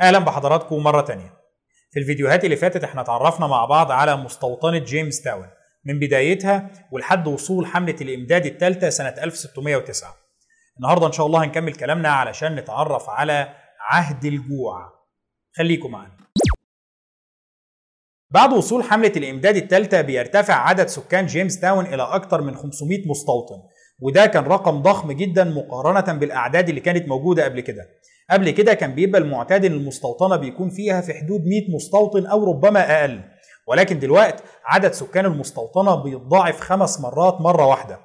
أهلا بحضراتكم مرة تانية. في الفيديوهات اللي فاتت إحنا اتعرفنا مع بعض على مستوطنة جيمس تاون. من بدايتها ولحد وصول حملة الإمداد الثالثه سنة 1609 النهارده إن شاء الله هنكمل كلامنا علشان نتعرف على عهد الجوع. خليكم معانا. بعد وصول حملة الإمداد الثالثة بيرتفع عدد سكان جيمس تاون إلى أكثر من 500 مستوطن. وده كان رقم ضخم جدا مقارنة بالأعداد اللي كانت موجودة قبل كده. قبل كده كان بيبقى المعتاد إن المستوطنة بيكون فيها في حدود 100 مستوطن أو ربما أقل. ولكن دلوقتي عدد سكان المستوطنة بيتضاعف خمس مرات مرة واحدة.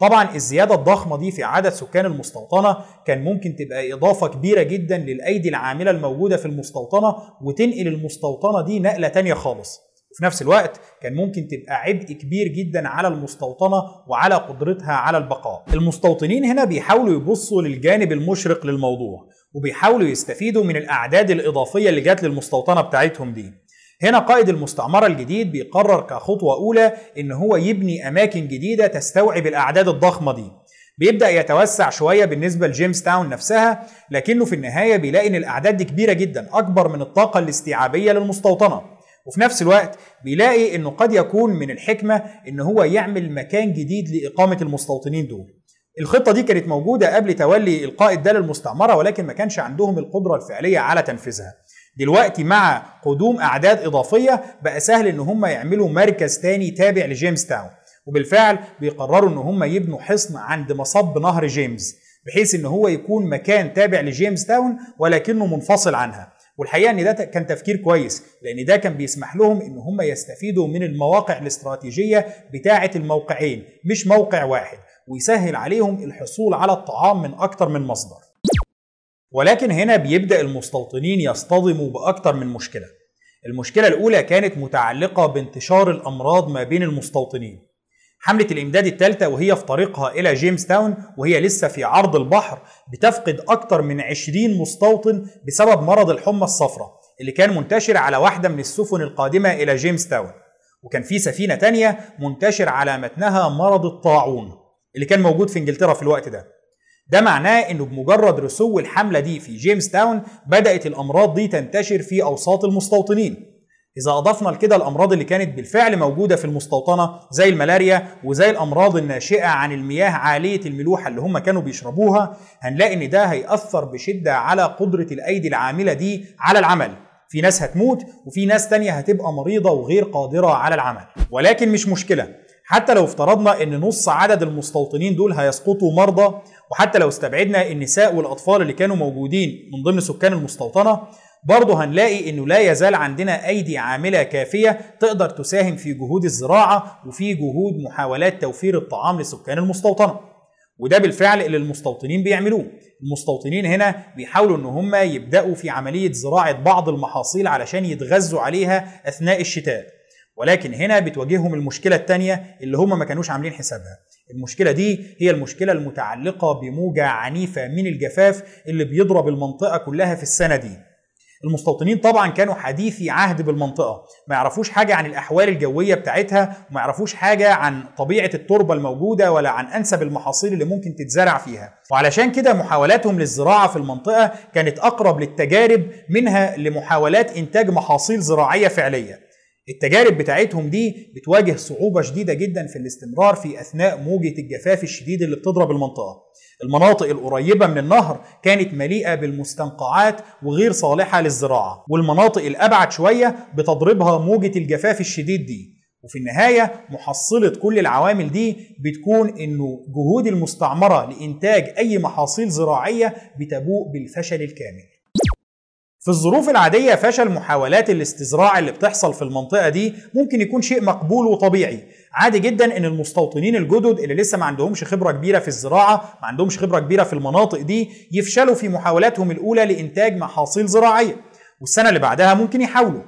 طبعا الزيادة الضخمة دي في عدد سكان المستوطنة كان ممكن تبقى إضافة كبيرة جدا للأيدي العاملة الموجودة في المستوطنة وتنقل المستوطنة دي نقلة تانية خالص. وفي نفس الوقت كان ممكن تبقى عبء كبير جدا على المستوطنة وعلى قدرتها على البقاء. المستوطنين هنا بيحاولوا يبصوا للجانب المشرق للموضوع وبيحاولوا يستفيدوا من الأعداد الإضافية اللي جات للمستوطنة بتاعتهم دي. هنا قائد المستعمرة الجديد بيقرر كخطوة أولى إن هو يبني أماكن جديدة تستوعب الأعداد الضخمة دي. بيبدأ يتوسع شوية بالنسبة لجيمس تاون نفسها لكنه في النهاية بيلاقي إن الأعداد دي كبيرة جدا أكبر من الطاقة الاستيعابية للمستوطنة. وفي نفس الوقت بيلاقي إنه قد يكون من الحكمة إن هو يعمل مكان جديد لإقامة المستوطنين دول. الخطة دي كانت موجودة قبل تولي القائد ده للمستعمره ولكن ما كانش عندهم القدرة الفعلية على تنفيذها. دلوقتي مع قدوم أعداد إضافية بقى سهل إن هم يعملوا مركز تاني تابع لجيمس تاون وبالفعل بيقرروا إن هم يبنوا حصن عند مصب نهر جيمس بحيث إن هو يكون مكان تابع لجيمس تاون ولكنه منفصل عنها. والحقيقة إن ده كان تفكير كويس لأن ده كان بيسمح لهم إن هم يستفيدوا من المواقع الاستراتيجية بتاعة الموقعين مش موقع واحد ويسهل عليهم الحصول على الطعام من أكتر من مصدر. ولكن هنا بيبدأ المستوطنين يصطدموا بأكتر من مشكلة. المشكلة الأولى كانت متعلقة بانتشار الأمراض ما بين المستوطنين. حملة الإمداد الثالثة وهي في طريقها إلى جيمس تاون وهي لسه في عرض البحر بتفقد أكثر من 20 مستوطن بسبب مرض الحمى الصفراء اللي كان منتشر على واحدة من السفن القادمة إلى جيمس تاون وكان في سفينة تانية منتشر على متنها مرض الطاعون اللي كان موجود في إنجلترا في الوقت ده. ده معناه إنه بمجرد رسو الحملة دي في جيمس تاون بدأت الأمراض دي تنتشر في أوساط المستوطنين. إذا أضفنا لكده الأمراض اللي كانت بالفعل موجودة في المستوطنة زي الملاريا وزي الأمراض الناشئة عن المياه عالية الملوحة اللي هم كانوا بيشربوها هنلاقي إن ده هيأثر بشدة على قدرة الأيدي العاملة دي على العمل. في ناس هتموت وفي ناس تانية هتبقى مريضة وغير قادرة على العمل. ولكن مش مشكلة. حتى لو افترضنا إن نص عدد المستوطنين دول هيسقطوا مرضى وحتى لو استبعدنا النساء والأطفال اللي كانوا موجودين من ضمن سكان المستوطنة برضه هنلاقي إنه لا يزال عندنا أيدي عاملة كافية تقدر تساهم في جهود الزراعة وفي جهود محاولات توفير الطعام لسكان المستوطنة. وده بالفعل اللي المستوطنين بيعملوه. المستوطنين هنا بيحاولوا إن هم يبدأوا في عملية زراعة بعض المحاصيل علشان يتغذوا عليها أثناء الشتاء. ولكن هنا بتواجههم المشكلة الثانية اللي هم ما كانوش عاملين حسابها. المشكلة دي هي المشكلة المتعلقة بموجة عنيفة من الجفاف اللي بيضرب المنطقة كلها في السنة دي. المستوطنين طبعا كانوا حديثي عهد بالمنطقة. ما يعرفوش حاجة عن الأحوال الجوية بتاعتها وما يعرفوش حاجة عن طبيعة التربة الموجودة ولا عن أنسب المحاصيل اللي ممكن تتزرع فيها. وعلشان كده محاولاتهم للزراعة في المنطقة كانت أقرب للتجارب منها لمحاولات إنتاج محاصيل زراعية فعلية. التجارب بتاعتهم دي بتواجه صعوبة شديدة جدا في الاستمرار في أثناء موجة الجفاف الشديد اللي بتضرب المنطقة. المناطق القريبة من النهر كانت مليئة بالمستنقعات وغير صالحة للزراعة والمناطق الأبعد شوية بتضربها موجة الجفاف الشديد دي. وفي النهاية محصلة كل العوامل دي بتكون إنه جهود المستعمرة لإنتاج أي محاصيل زراعية بتبوء بالفشل الكامل. في الظروف العادية فشل محاولات الاستزراع اللي بتحصل في المنطقة دي ممكن يكون شيء مقبول وطبيعي. عادي جدا إن المستوطنين الجدد اللي لسه ما عندهمش خبرة كبيرة في الزراعة ما عندهمش خبرة كبيرة في المناطق دي يفشلوا في محاولاتهم الأولى لإنتاج محاصيل زراعية والسنة اللي بعدها ممكن يحاولوا.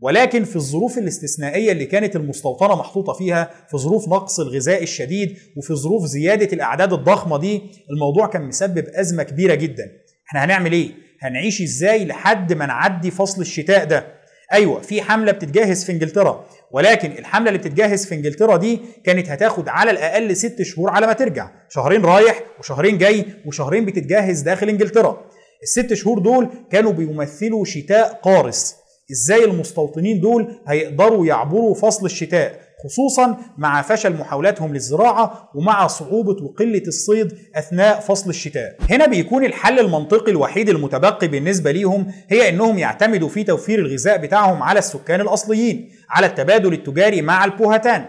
ولكن في الظروف الاستثنائية اللي كانت المستوطنة محطوطة فيها في ظروف نقص الغذاء الشديد وفي ظروف زيادة الأعداد الضخمة دي الموضوع كان مسبب أزمة كبيرة جدا. إحنا هنعمل إيه؟ هنعيش إزاي لحد ما نعدي فصل الشتاء ده؟ أيوه في حملة بتتجهز في إنجلترا. ولكن الحملة اللي بتتجهز في إنجلترا دي كانت هتاخد على الأقل ست شهور على ما ترجع. شهرين رايح وشهرين جاي وشهرين بتتجهز داخل إنجلترا. الست شهور دول كانوا بيمثلوا شتاء قارس. إزاي المستوطنين دول هيقدروا يعبروا فصل الشتاء؟ خصوصا مع فشل محاولاتهم للزراعة ومع صعوبة وقلة الصيد أثناء فصل الشتاء. هنا بيكون الحل المنطقي الوحيد المتبقي بالنسبة ليهم هي إنهم يعتمدوا في توفير الغذاء بتاعهم على السكان الأصليين، على التبادل التجاري مع البوهتان.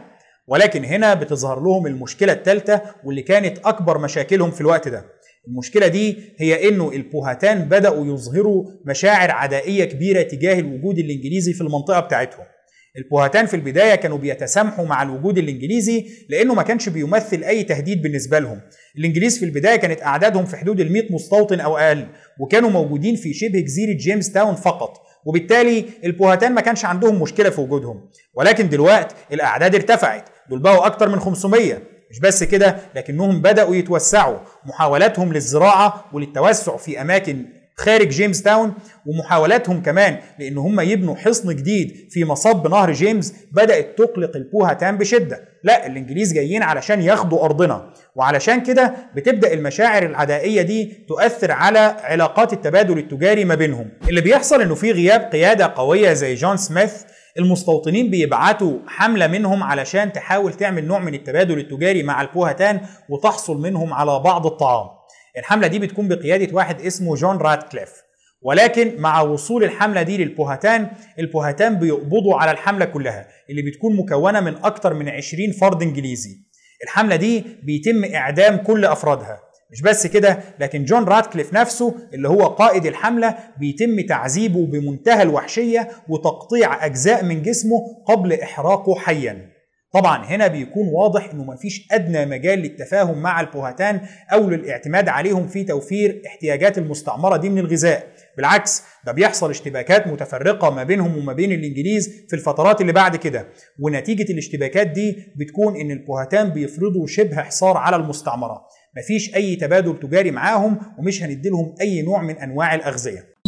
ولكن هنا بتظهر لهم المشكلة الثالثه واللي كانت أكبر مشاكلهم في الوقت ده. المشكلة دي هي إنه البوهتان بدأوا يظهروا مشاعر عدائية كبيرة تجاه الوجود الإنجليزي في المنطقة بتاعتهم البوهتان في البداية كانوا بيتسامحوا مع الوجود الإنجليزي لأنه ما كانش بيمثل أي تهديد بالنسبة لهم. الإنجليز في البداية كانت أعدادهم في حدود ال 100 مستوطن أو أقل وكانوا موجودين في شبه جزيرة جيمس تاون فقط وبالتالي البوهتان ما كانش عندهم مشكلة في وجودهم. ولكن دلوقتي الأعداد ارتفعت دول بقوا أكتر من 500 مش بس كده لكنهم بدأوا يتوسعوا. محاولاتهم للزراعة وللتوسع في أماكن خارج جيمس تاون ومحاولاتهم كمان لأن هم يبنوا حصن جديد في مصب نهر جيمس بدأت تقلق البوهتان بشدة. لا الانجليز جايين علشان ياخدوا أرضنا. وعلشان كده بتبدأ المشاعر العدائية دي تؤثر على علاقات التبادل التجاري ما بينهم. اللي بيحصل إنه في غياب قيادة قوية زي جون سميث المستوطنين بيبعتوا حملة منهم علشان تحاول تعمل نوع من التبادل التجاري مع البوهتان وتحصل منهم على بعض الطعام. الحملة دي بتكون بقيادة واحد اسمه جون راتكليف ولكن مع وصول الحملة دي للبوهتان البوهتان بيقبضوا على الحملة كلها اللي بتكون مكونة من أكتر من 20 فرد إنجليزي. الحملة دي بيتم إعدام كل أفرادها. مش بس كده لكن جون راتكليف نفسه اللي هو قائد الحملة بيتم تعذيبه بمنتهى الوحشية وتقطيع أجزاء من جسمه قبل إحراقه حياً. طبعا هنا بيكون واضح إنه مفيش أدنى مجال للتفاهم مع البوهتان أو للاعتماد عليهم في توفير احتياجات المستعمرة دي من الغذاء. بالعكس ده بيحصل اشتباكات متفرقة ما بينهم وما بين الإنجليز في الفترات اللي بعد كده. ونتيجة الاشتباكات دي بتكون إن البوهتان بيفرضوا شبه حصار على المستعمرة. مفيش أي تبادل تجاري معاهم ومش هنديلهم أي نوع من أنواع الأغذية.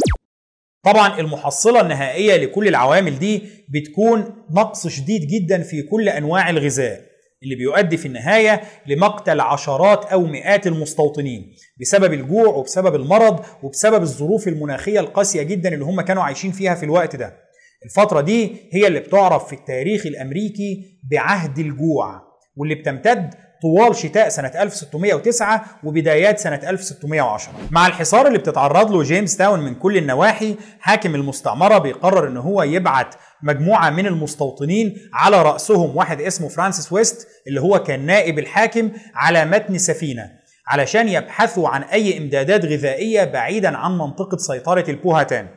طبعا المحصلة النهائية لكل العوامل دي بتكون نقص شديد جدا في كل أنواع الغذاء اللي بيؤدي في النهاية لمقتل عشرات أو مئات المستوطنين بسبب الجوع وبسبب المرض وبسبب الظروف المناخية القاسية جدا اللي هم كانوا عايشين فيها في الوقت ده. الفترة دي هي اللي بتعرف في التاريخ الأمريكي بعهد الجوع واللي بتمتد طوال شتاء سنة 1609 وبدايات سنة 1610 مع الحصار اللي بتتعرض له جيمس تاون من كل النواحي حاكم المستعمرة بيقرر إن هو يبعت مجموعة من المستوطنين على رأسهم واحد اسمه فرانسيس ويست اللي هو كان نائب الحاكم على متن سفينة علشان يبحثوا عن أي إمدادات غذائية بعيدا عن منطقة سيطرة البوهاتان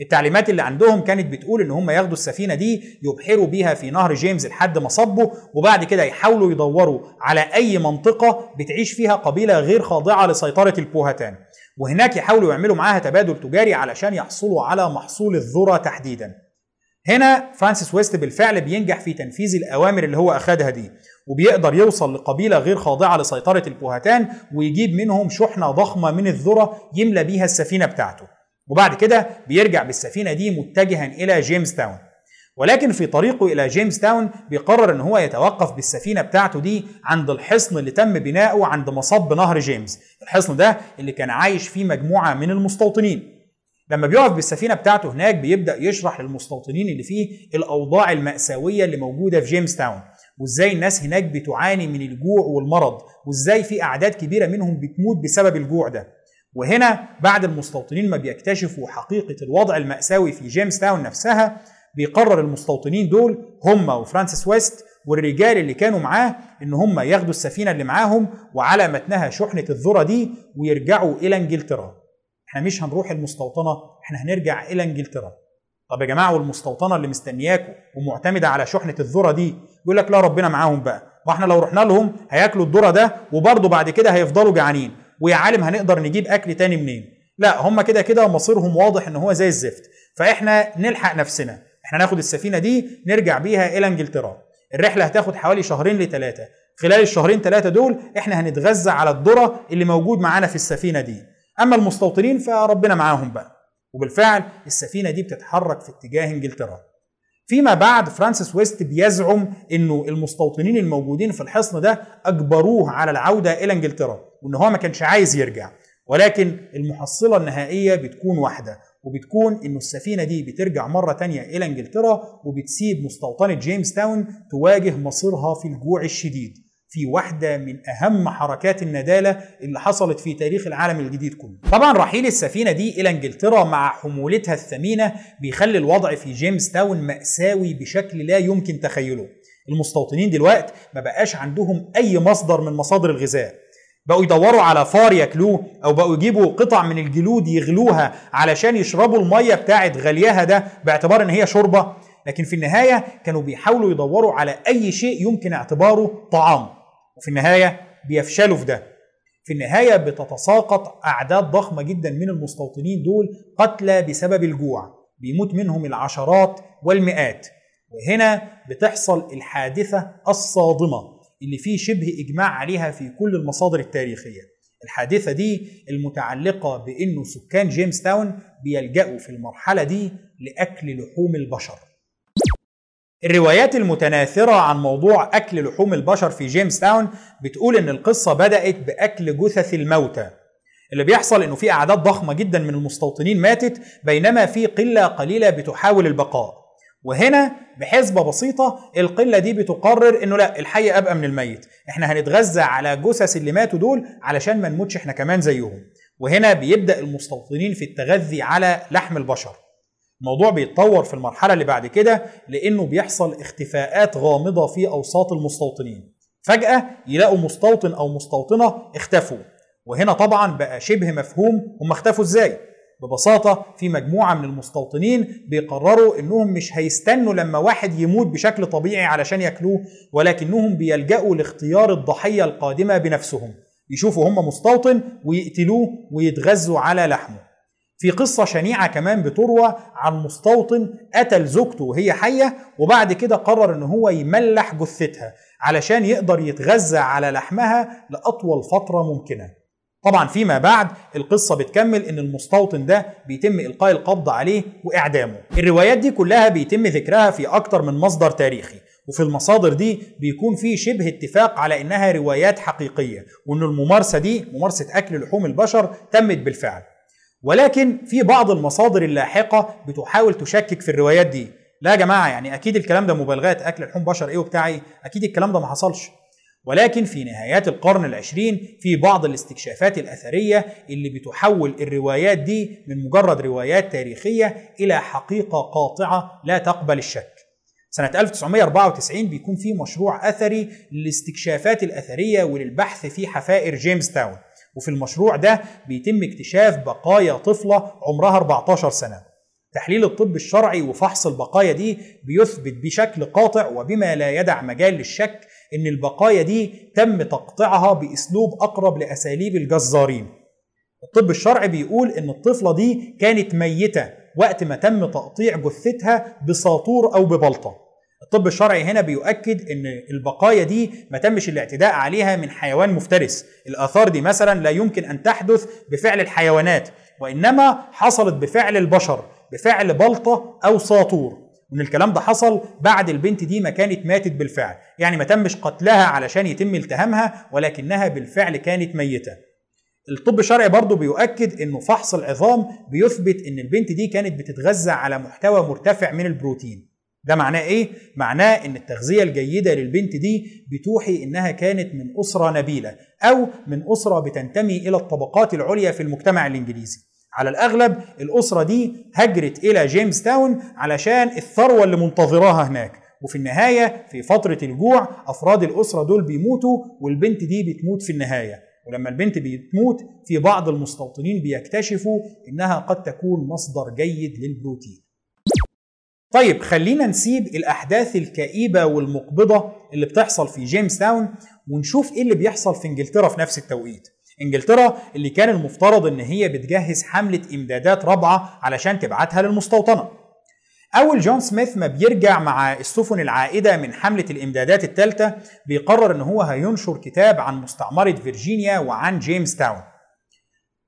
التعليمات اللي عندهم كانت بتقول إن هم ياخدوا السفينة دي يبحروا بيها في نهر جيمس لحد مصبه وبعد كده يحاولوا يدوروا على أي منطقة بتعيش فيها قبيلة غير خاضعة لسيطرة البوهتان وهناك يحاولوا يعملوا معاها تبادل تجاري علشان يحصلوا على محصول الذرة تحديدا. هنا فرانسيس ويست بالفعل بينجح في تنفيذ الأوامر اللي هو أخدها دي وبيقدر يوصل لقبيلة غير خاضعة لسيطرة البوهتان ويجيب منهم شحنة ضخمة من الذرة يملى بيها السفينة بتاعته. وبعد كده بيرجع بالسفينة دي متجها إلى جيمس تاون ولكن في طريقه إلى جيمس تاون بيقرر إن هو يتوقف بالسفينة بتاعته دي عند الحصن اللي تم بناؤه عند مصب نهر جيمس الحصن ده اللي كان عايش فيه مجموعة من المستوطنين. لما بيقف بالسفينة بتاعته هناك بيبدأ يشرح للمستوطنين اللي فيه الأوضاع المأساوية اللي موجودة في جيمس تاون وإزاي الناس هناك بتعاني من الجوع والمرض. وإزاي في أعداد كبيرة منهم بتموت بسبب الجوع ده. وهنا بعد المستوطنين ما بيكتشفوا حقيقة الوضع المأساوي في جيمس تاون نفسها بيقرر المستوطنين دول هم وفرانسيس ويست والرجال اللي كانوا معاه إن هم ياخدوا السفينة اللي معاهم وعلى متنها شحنة الذرة دي ويرجعوا إلى إنجلترا. إحنا مش هنروح المستوطنة إحنا هنرجع إلى إنجلترا. طب يا جماعة والمستوطنة اللي مستنياكم ومعتمدة على شحنة الذرة دي يقول لك لا ربنا معاهم بقى. وإحنا لو رحنا لهم هياكلوا الذرة ده وبرضه بعد كده هيفضلوا جعانين. ويا عالم هنقدر نجيب أكل تاني منين؟ لا هم كده كده مصيرهم واضح إن هو زي الزفت. فإحنا نلحق نفسنا. إحنا ناخد السفينة دي نرجع بيها إلى إنجلترا. الرحلة هتاخد حوالي شهرين لثلاثه خلال الشهرين ثلاثة دول إحنا هنتغذى على الذرة اللي موجود معانا في السفينة دي. أما المستوطنين فربنا معاهم بقى. وبالفعل السفينة دي بتتحرك في اتجاه إنجلترا. فيما بعد فرانسيس ويست بيزعم إنه المستوطنين الموجودين في الحصن ده أجبروه على العودة إلى إنجلترا وإن هو ما كانش عايز يرجع. ولكن المحصلة النهائية بتكون واحدة وبتكون إنه السفينة دي بترجع مرة تانية إلى إنجلترا وبتسيب مستوطنة جيمس تاون تواجه مصيرها في الجوع الشديد. في واحدة من أهم حركات الندالة اللي حصلت في تاريخ العالم الجديد كله. طبعا رحيل السفينة دي إلى إنجلترا مع حمولتها الثمينة بيخلي الوضع في جيمس تاون مأساوي بشكل لا يمكن تخيله. المستوطنين دلوقتي ما بقاش عندهم أي مصدر من مصادر الغذاء. بقوا يدوروا على فار ياكلوه أو بقوا يجيبوا قطع من الجلود يغلوها علشان يشربوا المية بتاعت غليها ده باعتبار إن هي شوربة لكن في النهاية كانوا بيحاولوا يدوروا على أي شيء يمكن اعتباره طعام وفي النهاية بيفشلوا في ده. في النهاية بتتساقط أعداد ضخمة جدا من المستوطنين دول قتلى بسبب الجوع بيموت منهم العشرات والمئات. وهنا بتحصل الحادثة الصادمة اللي فيه شبه إجماع عليها في كل المصادر التاريخية. الحادثة دي المتعلقة بإنه سكان جيمس تاون بيلجأوا في المرحلة دي لأكل لحوم البشر. الروايات المتناثرة عن موضوع أكل لحوم البشر في جيمس تاون بتقول إن القصة بدأت بأكل جثث الموتى. اللي بيحصل إنه في أعداد ضخمة جدا من المستوطنين ماتت بينما في قلة قليلة بتحاول البقاء. وهنا بحسبة بسيطة القلة دي بتقرر إنه لا الحي أبقى من الميت. إحنا هنتغذى على جثث اللي ماتوا دول علشان ما نموتش إحنا كمان زيهم. وهنا بيبدأ المستوطنين في التغذي على لحم البشر. الموضوع بيتطور في المرحلة اللي بعد كده لأنه بيحصل اختفاءات غامضة في أوساط المستوطنين. فجأة يلاقوا مستوطن أو مستوطنة اختفوا وهنا طبعا بقى شبه مفهوم هم اختفوا إزاي؟ ببساطة في مجموعة من المستوطنين بيقرروا إنهم مش هيستنوا لما واحد يموت بشكل طبيعي علشان ياكلوه ولكنهم بيلجأوا لاختيار الضحية القادمة بنفسهم يشوفوا هم مستوطن ويقتلوه ويتغذوا على لحمه. في قصة شنيعة كمان بتروى عن مستوطن قتل زوجته وهي حية وبعد كده قرر إن هو يملح جثتها علشان يقدر يتغذى على لحمها لأطول فترة ممكنة. طبعا فيما بعد القصة بتكمل إن المستوطن ده بيتم إلقاء القبض عليه وإعدامه. الروايات دي كلها بيتم ذكرها في أكتر من مصدر تاريخي وفي المصادر دي بيكون في شبه اتفاق على إنها روايات حقيقية وإن الممارسة دي ممارسة أكل لحوم البشر تمت بالفعل. ولكن في بعض المصادر اللاحقة بتحاول تشكك في الروايات دي. لا يا جماعة يعني أكيد الكلام ده مبالغات أكل لحوم بشر إيه وبتاع إيه أكيد الكلام ده ما حصلش. ولكن في نهايات القرن العشرين في بعض الاستكشافات الأثرية اللي بتحول الروايات دي من مجرد روايات تاريخية إلى حقيقة قاطعة لا تقبل الشك. سنة 1994 بيكون في مشروع أثري للاستكشافات الأثرية وللبحث في حفائر جيمس تاون. وفي المشروع ده بيتم اكتشاف بقايا طفلة عمرها 14 سنة. تحليل الطب الشرعي وفحص البقايا دي بيثبت بشكل قاطع وبما لا يدع مجال للشك إن البقايا دي تم تقطيعها بأسلوب أقرب لأساليب الجزارين. الطب الشرعي بيقول إن الطفلة دي كانت ميتة وقت ما تم تقطيع جثتها بساطور أو ببلطة. الطب الشرعي هنا بيؤكد إن البقايا دي ما تمش الاعتداء عليها من حيوان مفترس. الآثار دي مثلا لا يمكن أن تحدث بفعل الحيوانات وإنما حصلت بفعل البشر بفعل بلطة أو ساطور. وان الكلام ده حصل بعد البنت دي ما كانت ماتت بالفعل. يعني ما تمش قتلها علشان يتم التهامها ولكنها بالفعل كانت ميتة. الطب الشرعي برضه بيؤكد إنه فحص العظام بيثبت إن البنت دي كانت بتتغذى على محتوى مرتفع من البروتين. ده معناه إيه؟ معناه إن التغذية الجيدة للبنت دي بتوحي إنها كانت من أسرة نبيلة أو من أسرة بتنتمي إلى الطبقات العليا في المجتمع الإنجليزي. على الأغلب الأسرة دي هجرت إلى جيمس تاون علشان الثروة اللي منتظراها هناك. وفي النهاية في فترة الجوع أفراد الأسرة دول بيموتوا والبنت دي بتموت في النهاية. ولما البنت بتموت في بعض المستوطنين بيكتشفوا إنها قد تكون مصدر جيد للبروتين. طيب خلينا نسيب الأحداث الكئيبة والمقبضة اللي بتحصل في جيمس تاون ونشوف إيه اللي بيحصل في إنجلترا في نفس التوقيت. إنجلترا اللي كان المفترض إن هي بتجهز حملة إمدادات رابعة علشان تبعتها للمستوطنة. أول جون سميث ما بيرجع مع السفن العائدة من حملة الإمدادات الثالثه بيقرر إن هو هينشر كتاب عن مستعمرة فيرجينيا وعن جيمس تاون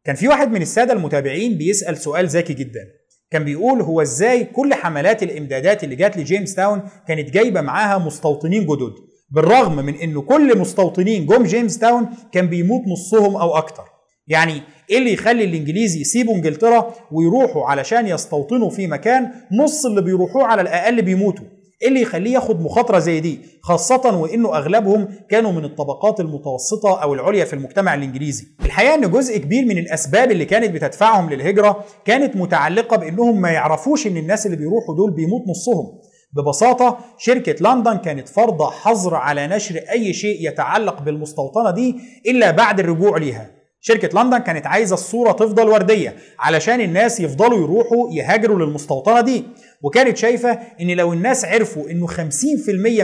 كان في واحد من السادة المتابعين بيسأل سؤال ذكي جدا. كان بيقول هو إزاي كل حملات الإمدادات اللي جات لجيمس تاون كانت جايبة معاها مستوطنين جدد بالرغم من إنه كل مستوطنين جم جيمس تاون كان بيموت نصهم أو أكتر. يعني إيه اللي يخلي الإنجليز يسيبوا إنجلترا ويروحوا علشان يستوطنوا في مكان نص اللي بيروحوه على الأقل بيموتوا؟ إيه اللي يخليه ياخد مخاطرة زي دي؟ خاصة وإنه أغلبهم كانوا من الطبقات المتوسطة أو العليا في المجتمع الإنجليزي. الحقيقة إن جزء كبير من الأسباب اللي كانت بتدفعهم للهجرة كانت متعلقة بإنهم ما يعرفوش إن الناس اللي بيروحوا دول بيموت نصهم. ببساطة شركة لندن كانت فرض حظر على نشر أي شيء يتعلق بالمستوطنة دي إلا بعد الرجوع ليها. شركة لندن كانت عايزة الصورة تفضل وردية علشان الناس يفضلوا يروحوا يهاجروا للمستوطنة دي. وكانت شايفة إن لو الناس عرفوا إنه 50%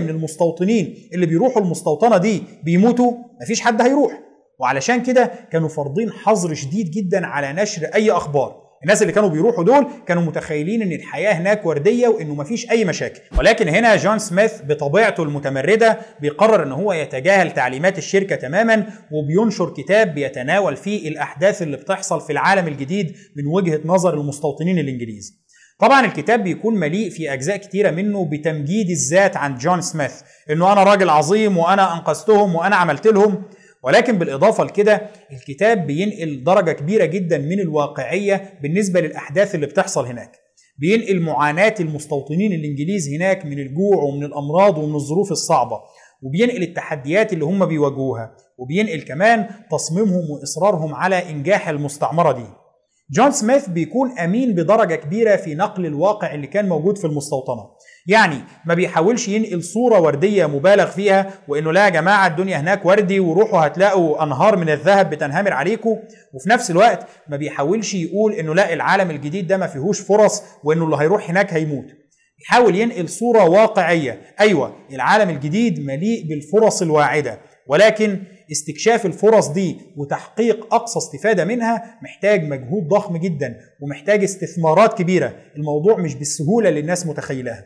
من المستوطنين اللي بيروحوا المستوطنة دي بيموتوا مفيش حد هيروح. وعلشان كده كانوا فرضين حظر شديد جدا على نشر أي أخبار. الناس اللي كانوا بيروحوا دول كانوا متخيلين إن الحياة هناك وردية وإنه مفيش أي مشاكل. ولكن هنا جون سميث بطبيعته المتمردة بيقرر إن هو يتجاهل تعليمات الشركة تماما وبينشر كتاب بيتناول فيه الأحداث اللي بتحصل في العالم الجديد من وجهة نظر المستوطنين الانجليز طبعا الكتاب بيكون مليء في أجزاء كتيرة منه بتمجيد الذات عن جون سميث إنه أنا راجل عظيم وأنا أنقذتهم وأنا عملت لهم. ولكن بالإضافة لكده الكتاب بينقل درجة كبيرة جدا من الواقعية بالنسبة للأحداث اللي بتحصل هناك. بينقل معاناة المستوطنين الإنجليز هناك من الجوع ومن الأمراض ومن الظروف الصعبة. وبينقل التحديات اللي هم بيواجهوها. وبينقل كمان تصميمهم وإصرارهم على إنجاح المستعمرة دي. جون سميث بيكون أمين بدرجة كبيرة في نقل الواقع اللي كان موجود في المستوطنة. يعني ما بيحاولش ينقل صورة وردية مبالغ فيها وإنه لا يا جماعة الدنيا هناك وردي وروحوا هتلاقوا أنهار من الذهب بتنهمر عليكم وفي نفس الوقت ما بيحاولش يقول إنه لا العالم الجديد ده ما فيهوش فرص وإنه اللي هيروح هناك هيموت. يحاول ينقل صورة واقعية. أيوه العالم الجديد مليء بالفرص الواعدة. ولكن استكشاف الفرص دي وتحقيق أقصى استفادة منها محتاج مجهود ضخم جدا ومحتاج استثمارات كبيرة. الموضوع مش بالسهولة اللي الناس متخيلها.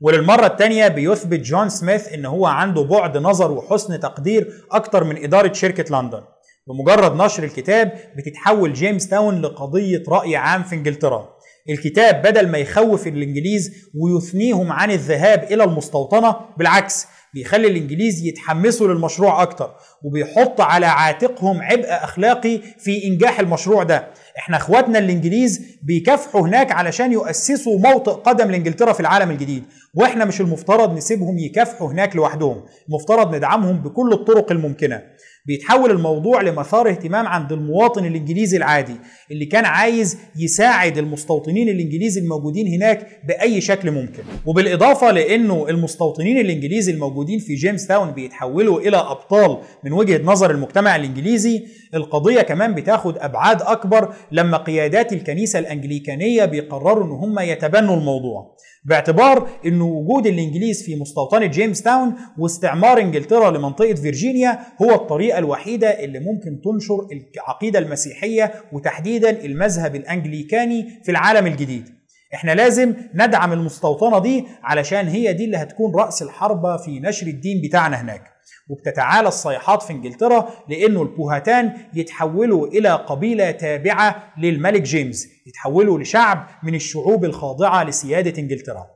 وللمرة الثانية بيثبت جون سميث إن هو عنده بعد نظر وحسن تقدير أكتر من إدارة شركة لندن. بمجرد نشر الكتاب بتتحول جيمس تاون لقضية رأي عام في إنجلترا. الكتاب بدل ما يخوف الإنجليز ويثنيهم عن الذهاب إلى المستوطنة بالعكس بيخلي الإنجليز يتحمسوا للمشروع أكتر وبيحط على عاتقهم عبء أخلاقي في إنجاح المشروع ده. إحنا إخواتنا الإنجليز بيكافحوا هناك علشان يؤسسوا موطئ قدم لإنجلترا في العالم الجديد وإحنا مش المفترض نسيبهم يكافحوا هناك لوحدهم المفترض ندعمهم بكل الطرق الممكنة. بيتحول الموضوع لمثار اهتمام عند المواطن الإنجليزي العادي اللي كان عايز يساعد المستوطنين الإنجليزي الموجودين هناك بأي شكل ممكن. وبالإضافة لأنه المستوطنين الإنجليزي الموجودين في جيمس تاون بيتحولوا إلى أبطال من وجهة نظر المجتمع الإنجليزي القضية كمان بتاخد أبعاد أكبر لما قيادات الكنيسة الأنجليكانية بيقرروا إن هم يتبنوا الموضوع. باعتبار إن وجود الإنجليز في مستوطنه جيمس تاون واستعمار إنجلترا لمنطقة فيرجينيا هو الطريقة الوحيدة اللي ممكن تنشر العقيدة المسيحية وتحديدا المذهب الأنجليكاني في العالم الجديد. إحنا لازم ندعم المستوطنة دي علشان هي دي اللي هتكون رأس الحربة في نشر الدين بتاعنا هناك. وبتتعالى الصيحات في إنجلترا لأنه البوهاتان يتحولوا إلى قبيلة تابعة للملك جيمس يتحولوا لشعب من الشعوب الخاضعة لسيادة إنجلترا.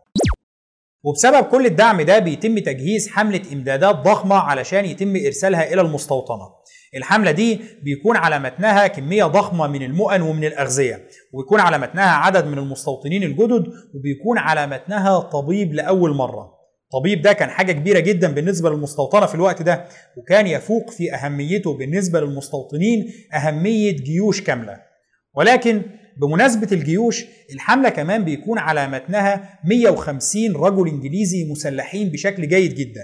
وبسبب كل الدعم ده بيتم تجهيز حملة إمدادات ضخمة علشان يتم إرسالها إلى المستوطنة. الحملة دي بيكون على متنها كمية ضخمة من المؤن ومن الأغذية ويكون على متنها عدد من المستوطنين الجدد وبيكون على متنها طبيب لأول مرة. طبيب ده كان حاجة كبيرة جدا بالنسبة للمستوطنة في الوقت ده وكان يفوق في أهميته بالنسبة للمستوطنين أهمية جيوش كاملة. ولكن بمناسبة الجيوش الحملة كمان بيكون على متنها 150 رجل إنجليزي مسلحين بشكل جيد جدا.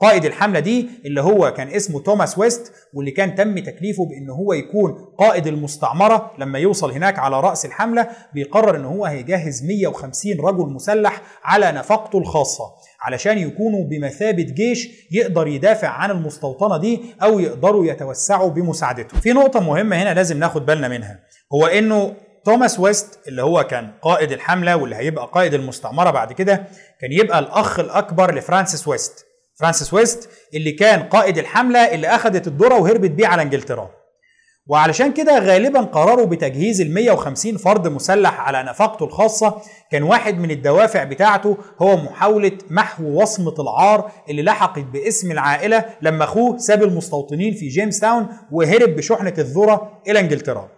قائد الحملة دي اللي هو كان اسمه توماس ويست واللي كان تم تكليفه بأنه هو يكون قائد المستعمرة لما يوصل هناك على رأس الحملة بيقرر أنه هو هيجهز 150 رجل مسلح على نفقته الخاصة. علشان يكونوا بمثابة جيش يقدر يدافع عن المستوطنة دي أو يقدروا يتوسعوا بمساعدته. في نقطة مهمة هنا لازم ناخد بالنا منها. هو أنه توماس ويست اللي هو كان قائد الحملة واللي هيبقى قائد المستعمرة بعد كده كان يبقى الأخ الأكبر لفرانسيس ويست. فرانسيس ويست اللي كان قائد الحملة اللي أخذت الذرة وهربت بيه على إنجلترا. وعلشان كده غالبا قرر تجهيز ال 150 فرد مسلح على نفقته الخاصة. كان واحد من الدوافع بتاعته هو محاولة محو وصمة العار اللي لحقت باسم العائلة لما أخوه ساب المستوطنين في جيمس تاون وهرب بشحنة الذرة إلى إنجلترا.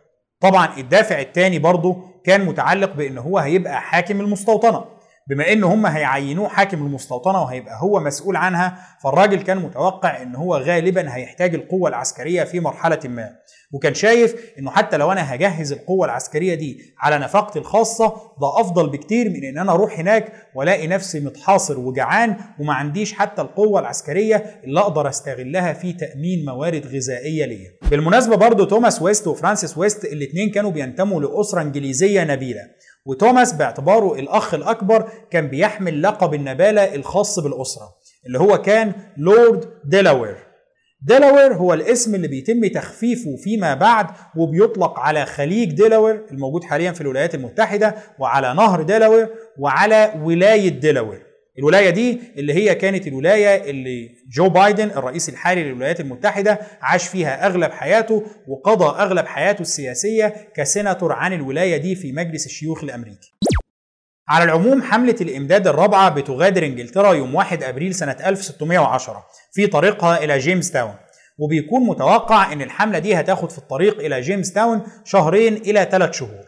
طبعا الدافع الثاني برضه كان متعلق بأن هو هيبقى حاكم المستوطنة. بما إن هم هيعينوه حاكم المستوطنة وهيبقى هو مسؤول عنها فالراجل كان متوقع إن هو غالبا هيحتاج القوة العسكرية في مرحلة ما. وكان شايف إنه حتى لو أنا هجهز القوة العسكرية دي على نفقتي الخاصة ده أفضل بكتير من إن أنا أروح هناك وألاقي نفسي متحاصر وجعان وما عنديش حتى القوة العسكرية اللي أقدر أستغلها في تأمين موارد غذائية ليا. بالمناسبة برضو توماس ويست وفرانسيس ويست الاثنين كانوا بينتموا لأسرة إنجليزية نبيلة وتوماس باعتباره الأخ الأكبر كان بيحمل لقب النبالة الخاص بالأسرة اللي هو كان لورد ديلاوير ديلاوير هو الاسم اللي بيتم تخفيفه فيما بعد وبيطلق على خليج ديلاوير الموجود حاليا في الولايات المتحدة وعلى نهر ديلاوير وعلى ولاية ديلاوير الولاية دي اللي هي كانت الولاية اللي جو بايدن الرئيس الحالي للولايات المتحدة عاش فيها أغلب حياته وقضى أغلب حياته السياسية كسيناتور عن الولاية دي في مجلس الشيوخ الأمريكي. على العموم حملة الإمداد الرابعة بتغادر إنجلترا يوم 1 أبريل سنة 1610 في طريقها إلى جيمس تاون وبيكون متوقع أن الحملة دي هتاخد في الطريق إلى جيمس تاون شهرين إلى ثلاث شهور.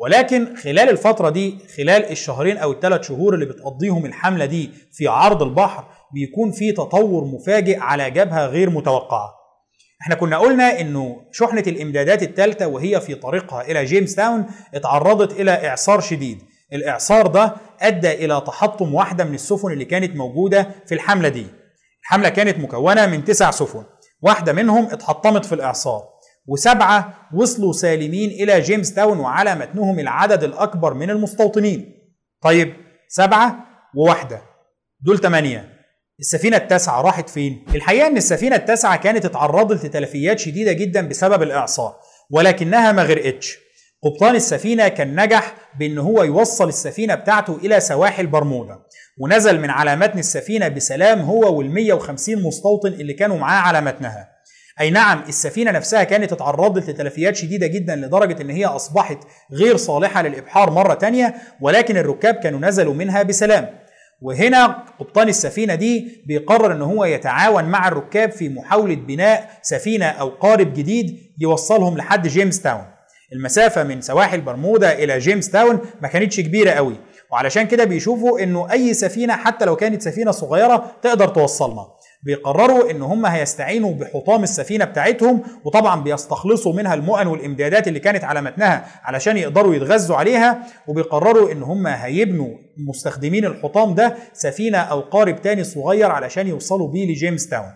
ولكن خلال الفترة دي خلال الشهرين أو الثلاث شهور اللي بتقضيهم الحملة دي في عرض البحر بيكون في تطور مفاجئ على جبهة غير متوقعة. إحنا كنا قلنا إنه شحنة الإمدادات الثالثة وهي في طريقها إلى جيمس تاون اتعرضت إلى إعصار شديد. الإعصار ده أدى إلى تحطم واحدة من السفن اللي كانت موجودة في الحملة دي. الحمله كانت مكونة من تسع سفن. واحدة منهم اتحطمت في الإعصار وسبعة وصلوا سالمين إلى جيمس تاون وعلى متنهم العدد الأكبر من المستوطنين. طيب سبعة وواحدة. دول ثمانيه السفينة التاسعة راحت فين؟ الحقيقة إن السفينة التاسعة كانت اتعرضت لتلفيات شديدة جدا بسبب الإعصار ولكنها ما غرقتش. قبطان السفينة كان نجح بأن هو يوصل السفينة بتاعته إلى سواحل برمودا. ونزل من على متن السفينة بسلام هو وال 150 مستوطن اللي كانوا معاه على متنها. أي نعم السفينة نفسها كانت اتعرضت لتلفيات شديدة جدا لدرجة أن هي أصبحت غير صالحة للإبحار مرة تانية ولكن الركاب كانوا نزلوا منها بسلام. وهنا قبطان السفينة دي بيقرر إن هو يتعاون مع الركاب في محاولة بناء سفينة أو قارب جديد يوصلهم لحد جيمس تاون. المسافة من سواحل برمودا إلى جيمس تاون ما كانتش كبيرة قوي. وعلشان كده بيشوفوا إنه أي سفينة حتى لو كانت سفينة صغيرة تقدر توصلنا. بيقرروا إن هم هيستعينوا بحطام السفينة بتاعتهم وطبعا بيستخلصوا منها المؤن والإمدادات اللي كانت على متنها علشان يقدروا يتغذوا عليها وبيقرروا إن هم هيبنوا مستخدمين الحطام ده سفينة أو قارب تاني صغير علشان يوصلوا بيه لجيمس تاون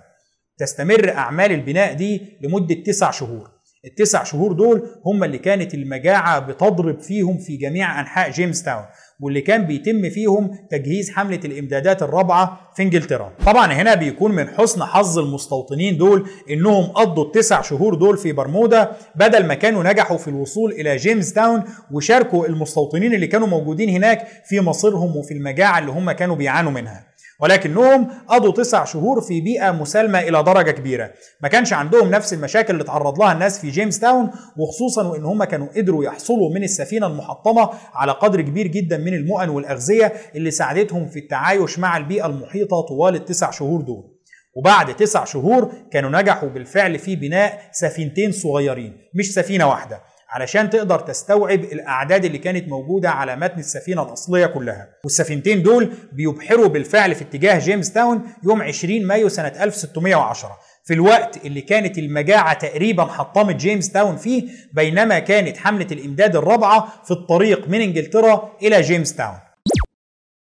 تستمر أعمال البناء دي لمدة تسع شهور. التسع شهور دول هم اللي كانت المجاعة بتضرب فيهم في جميع أنحاء جيمس تاون واللي كان بيتم فيهم تجهيز حملة الإمدادات الرابعة في إنجلترا. طبعا هنا بيكون من حسن حظ المستوطنين دول إنهم قضوا التسع شهور دول في برمودا بدل ما كانوا نجحوا في الوصول إلى جيمس تاون وشاركوا المستوطنين اللي كانوا موجودين هناك في مصيرهم وفي المجاعة اللي هم كانوا بيعانوا منها. ولكنهم قضوا تسع شهور في بيئة مسالمة إلى درجة كبيرة. ما كانش عندهم نفس المشاكل اللي تعرض لها الناس في جيمس تاون وخصوصا وإن هم كانوا قدروا يحصلوا من السفينة المحطمة على قدر كبير جدا من المؤن والأغذية اللي ساعدتهم في التعايش مع البيئة المحيطة طوال التسع شهور دول. وبعد تسع شهور كانوا نجحوا بالفعل في بناء سفينتين صغيرين مش سفينة واحدة. علشان تقدر تستوعب الأعداد اللي كانت موجودة على متن السفينة الأصلية كلها. والسفينتين دول بيبحروا بالفعل في اتجاه جيمس تاون يوم 20 مايو سنة 1610 في الوقت اللي كانت المجاعة تقريبا حطمت جيمس تاون فيه بينما كانت حملة الإمداد الرابعة في الطريق من إنجلترا إلى جيمس تاون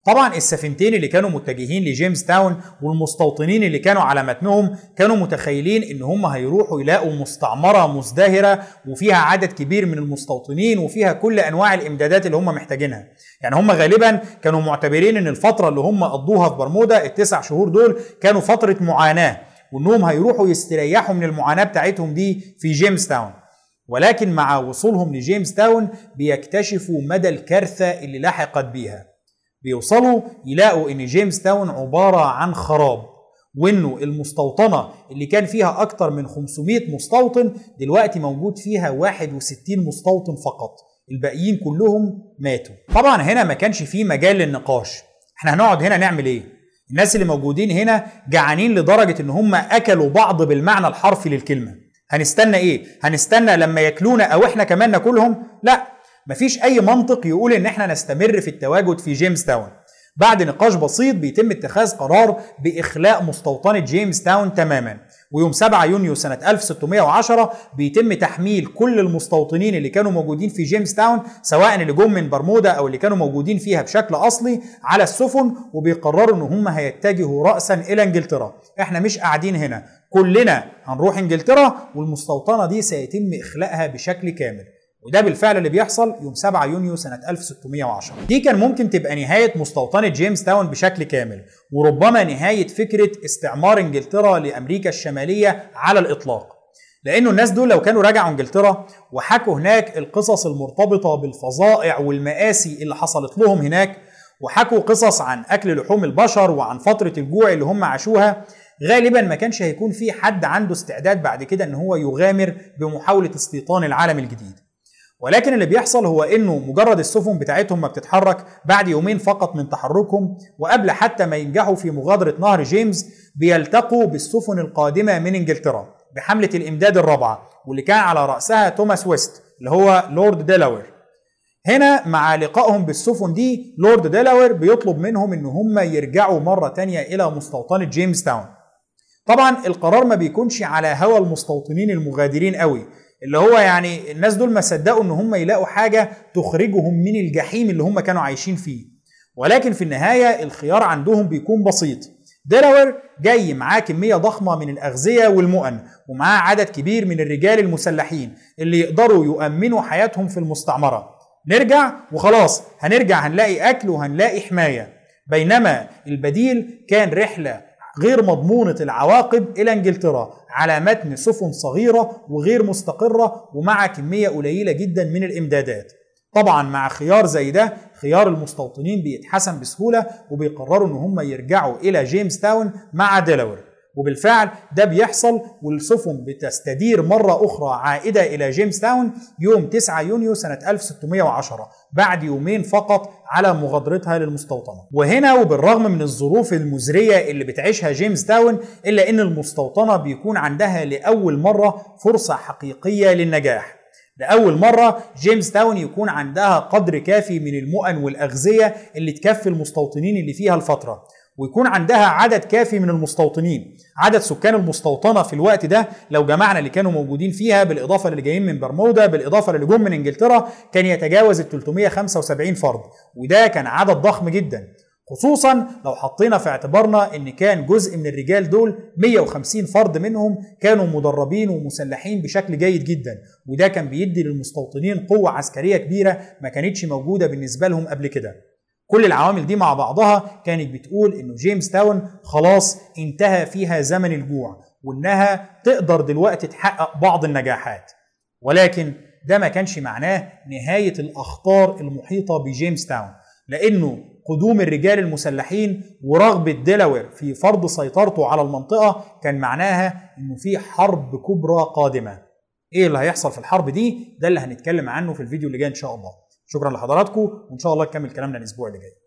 طبعا السفينتين اللي كانوا متجهين لجيمس تاون والمستوطنين اللي كانوا على متنهم كانوا متخيلين إن هم هيروحوا يلاقوا مستعمرة مزدهرة وفيها عدد كبير من المستوطنين وفيها كل أنواع الإمدادات اللي هم محتاجينها. يعني هم غالبا كانوا معتبرين إن الفترة اللي هم قضوها في برمودا التسع شهور دول كانوا فترة معاناة وإنهم هيروحوا يستريحوا من المعاناة بتاعتهم دي في جيمس تاون. ولكن مع وصولهم لجيمس تاون بيكتشفوا مدى الكارثة اللي لحقت بيها. بيوصلوا يلاقوا إن جيمس تاون عبارة عن خراب وإنه المستوطنة اللي كان فيها أكتر من 500 مستوطن دلوقتي موجود فيها 61 مستوطن فقط الباقيين كلهم ماتوا. طبعا هنا ما كانش فيه مجال للنقاش. إحنا هنقعد هنا نعمل إيه؟ الناس اللي موجودين هنا جعانين لدرجة إن هم أكلوا بعض بالمعنى الحرفي للكلمة. هنستنى إيه؟ هنستنى لما ياكلونا أو إحنا كمان ناكلهم؟ لا. مفيش أي منطق يقول إن إحنا نستمر في التواجد في جيمس تاون بعد نقاش بسيط بيتم اتخاذ قرار بإخلاء مستوطنة جيمس تاون تماما. ويوم 7 يونيو سنة 1610 بيتم تحميل كل المستوطنين اللي كانوا موجودين في جيمس تاون سواء اللي جم من برمودا أو اللي كانوا موجودين فيها بشكل أصلي على السفن وبيقرروا إن هم هيتجهوا راسا إلى إنجلترا. إحنا مش قاعدين هنا. كلنا هنروح إنجلترا والمستوطنة دي سيتم إخلاءها بشكل كامل. وده بالفعل اللي بيحصل يوم 7 يونيو سنة 1610 دي كان ممكن تبقى نهاية مستوطنة جيمس تاون بشكل كامل وربما نهاية فكرة استعمار إنجلترا لأمريكا الشمالية على الإطلاق. لأنه الناس دول لو كانوا رجعوا إنجلترا وحكوا هناك القصص المرتبطة بالفظائع والمآسي اللي حصلت لهم هناك وحكوا قصص عن أكل لحوم البشر وعن فترة الجوع اللي هم عاشوها غالبا ما كانش هيكون في حد عنده استعداد بعد كده إن هو يغامر بمحاولة استيطان العالم الجديد. ولكن اللي بيحصل هو إنه مجرد السفن بتاعتهم ما بتتحرك بعد يومين فقط من تحركهم وقبل حتى ما ينجحوا في مغادرة نهر جيمس بيلتقوا بالسفن القادمة من إنجلترا بحملة الإمداد الرابعة واللي كان على رأسها توماس ويست اللي هو لورد ديلاوير. هنا مع لقائهم بالسفن دي لورد ديلاوير بيطلب منهم إن هم يرجعوا مرة تانية إلى مستوطنة جيمس تاون. طبعا القرار ما بيكونش على هوى المستوطنين المغادرين قوي اللي هو يعني الناس دول ما صدقوا إن هم يلاقوا حاجة تخرجهم من الجحيم اللي هم كانوا عايشين فيه. ولكن في النهاية الخيار عندهم بيكون بسيط. ديلاوير جاي معاه كمية ضخمة من الأغذية والمؤن ومعاه عدد كبير من الرجال المسلحين اللي يقدروا يؤمنوا حياتهم في المستعمرة. نرجع وخلاص هنرجع هنلاقي أكل وهنلاقي حماية. بينما البديل كان رحلة غير مضمونة العواقب إلى إنجلترا على متن سفن صغيرة وغير مستقرة ومع كمية قليلة جدا من الإمدادات. طبعا مع خيار زي ده خيار المستوطنين بيتحسم بسهولة وبيقرروا إن هم يرجعوا إلى جيمس تاون مع ديلاوير وبالفعل ده بيحصل والسفن بتستدير مرة أخرى عائدة إلى جيمس تاون يوم 9 يونيو سنة 1610 بعد يومين فقط على مغادرتها للمستوطنة. وهنا وبالرغم من الظروف المزرية اللي بتعيشها جيمس تاون إلا أن المستوطنة بيكون عندها لأول مرة فرصة حقيقية للنجاح. لأول مرة جيمس تاون يكون عندها قدر كافي من المؤن والأغذية اللي تكفي المستوطنين اللي فيها الفترة. ويكون عندها عدد كافي من المستوطنين عدد سكان المستوطنة في الوقت ده لو جمعنا اللي كانوا موجودين فيها بالإضافة للي جايين من برمودا بالإضافة للي جم من إنجلترا كان يتجاوز ال 375 فرد. وده كان عدد ضخم جدا خصوصا لو حطينا في اعتبارنا إن كان جزء من الرجال دول 150 فرد منهم كانوا مدربين ومسلحين بشكل جيد جدا. وده كان بيدي للمستوطنين قوة عسكرية كبيرة ما كانتش موجودة بالنسبة لهم قبل كده. كل العوامل دي مع بعضها كانت بتقول إنه جيمس تاون خلاص انتهى فيها زمن الجوع وإنها تقدر دلوقتي تحقق بعض النجاحات ولكن ده ما كانش معناه نهاية الأخطار المحيطة بجيمس تاون لأنه قدوم الرجال المسلحين ورغبة ديلاوير في فرض سيطرته على المنطقة كان معناها إنه في حرب كبرى قادمة. إيه اللي هيحصل في الحرب دي؟ ده اللي هنتكلم عنه في الفيديو اللي جاي إن شاء الله. شكرا لحضراتكم وإن شاء الله نكمل كلامنا الأسبوع اللي جاي.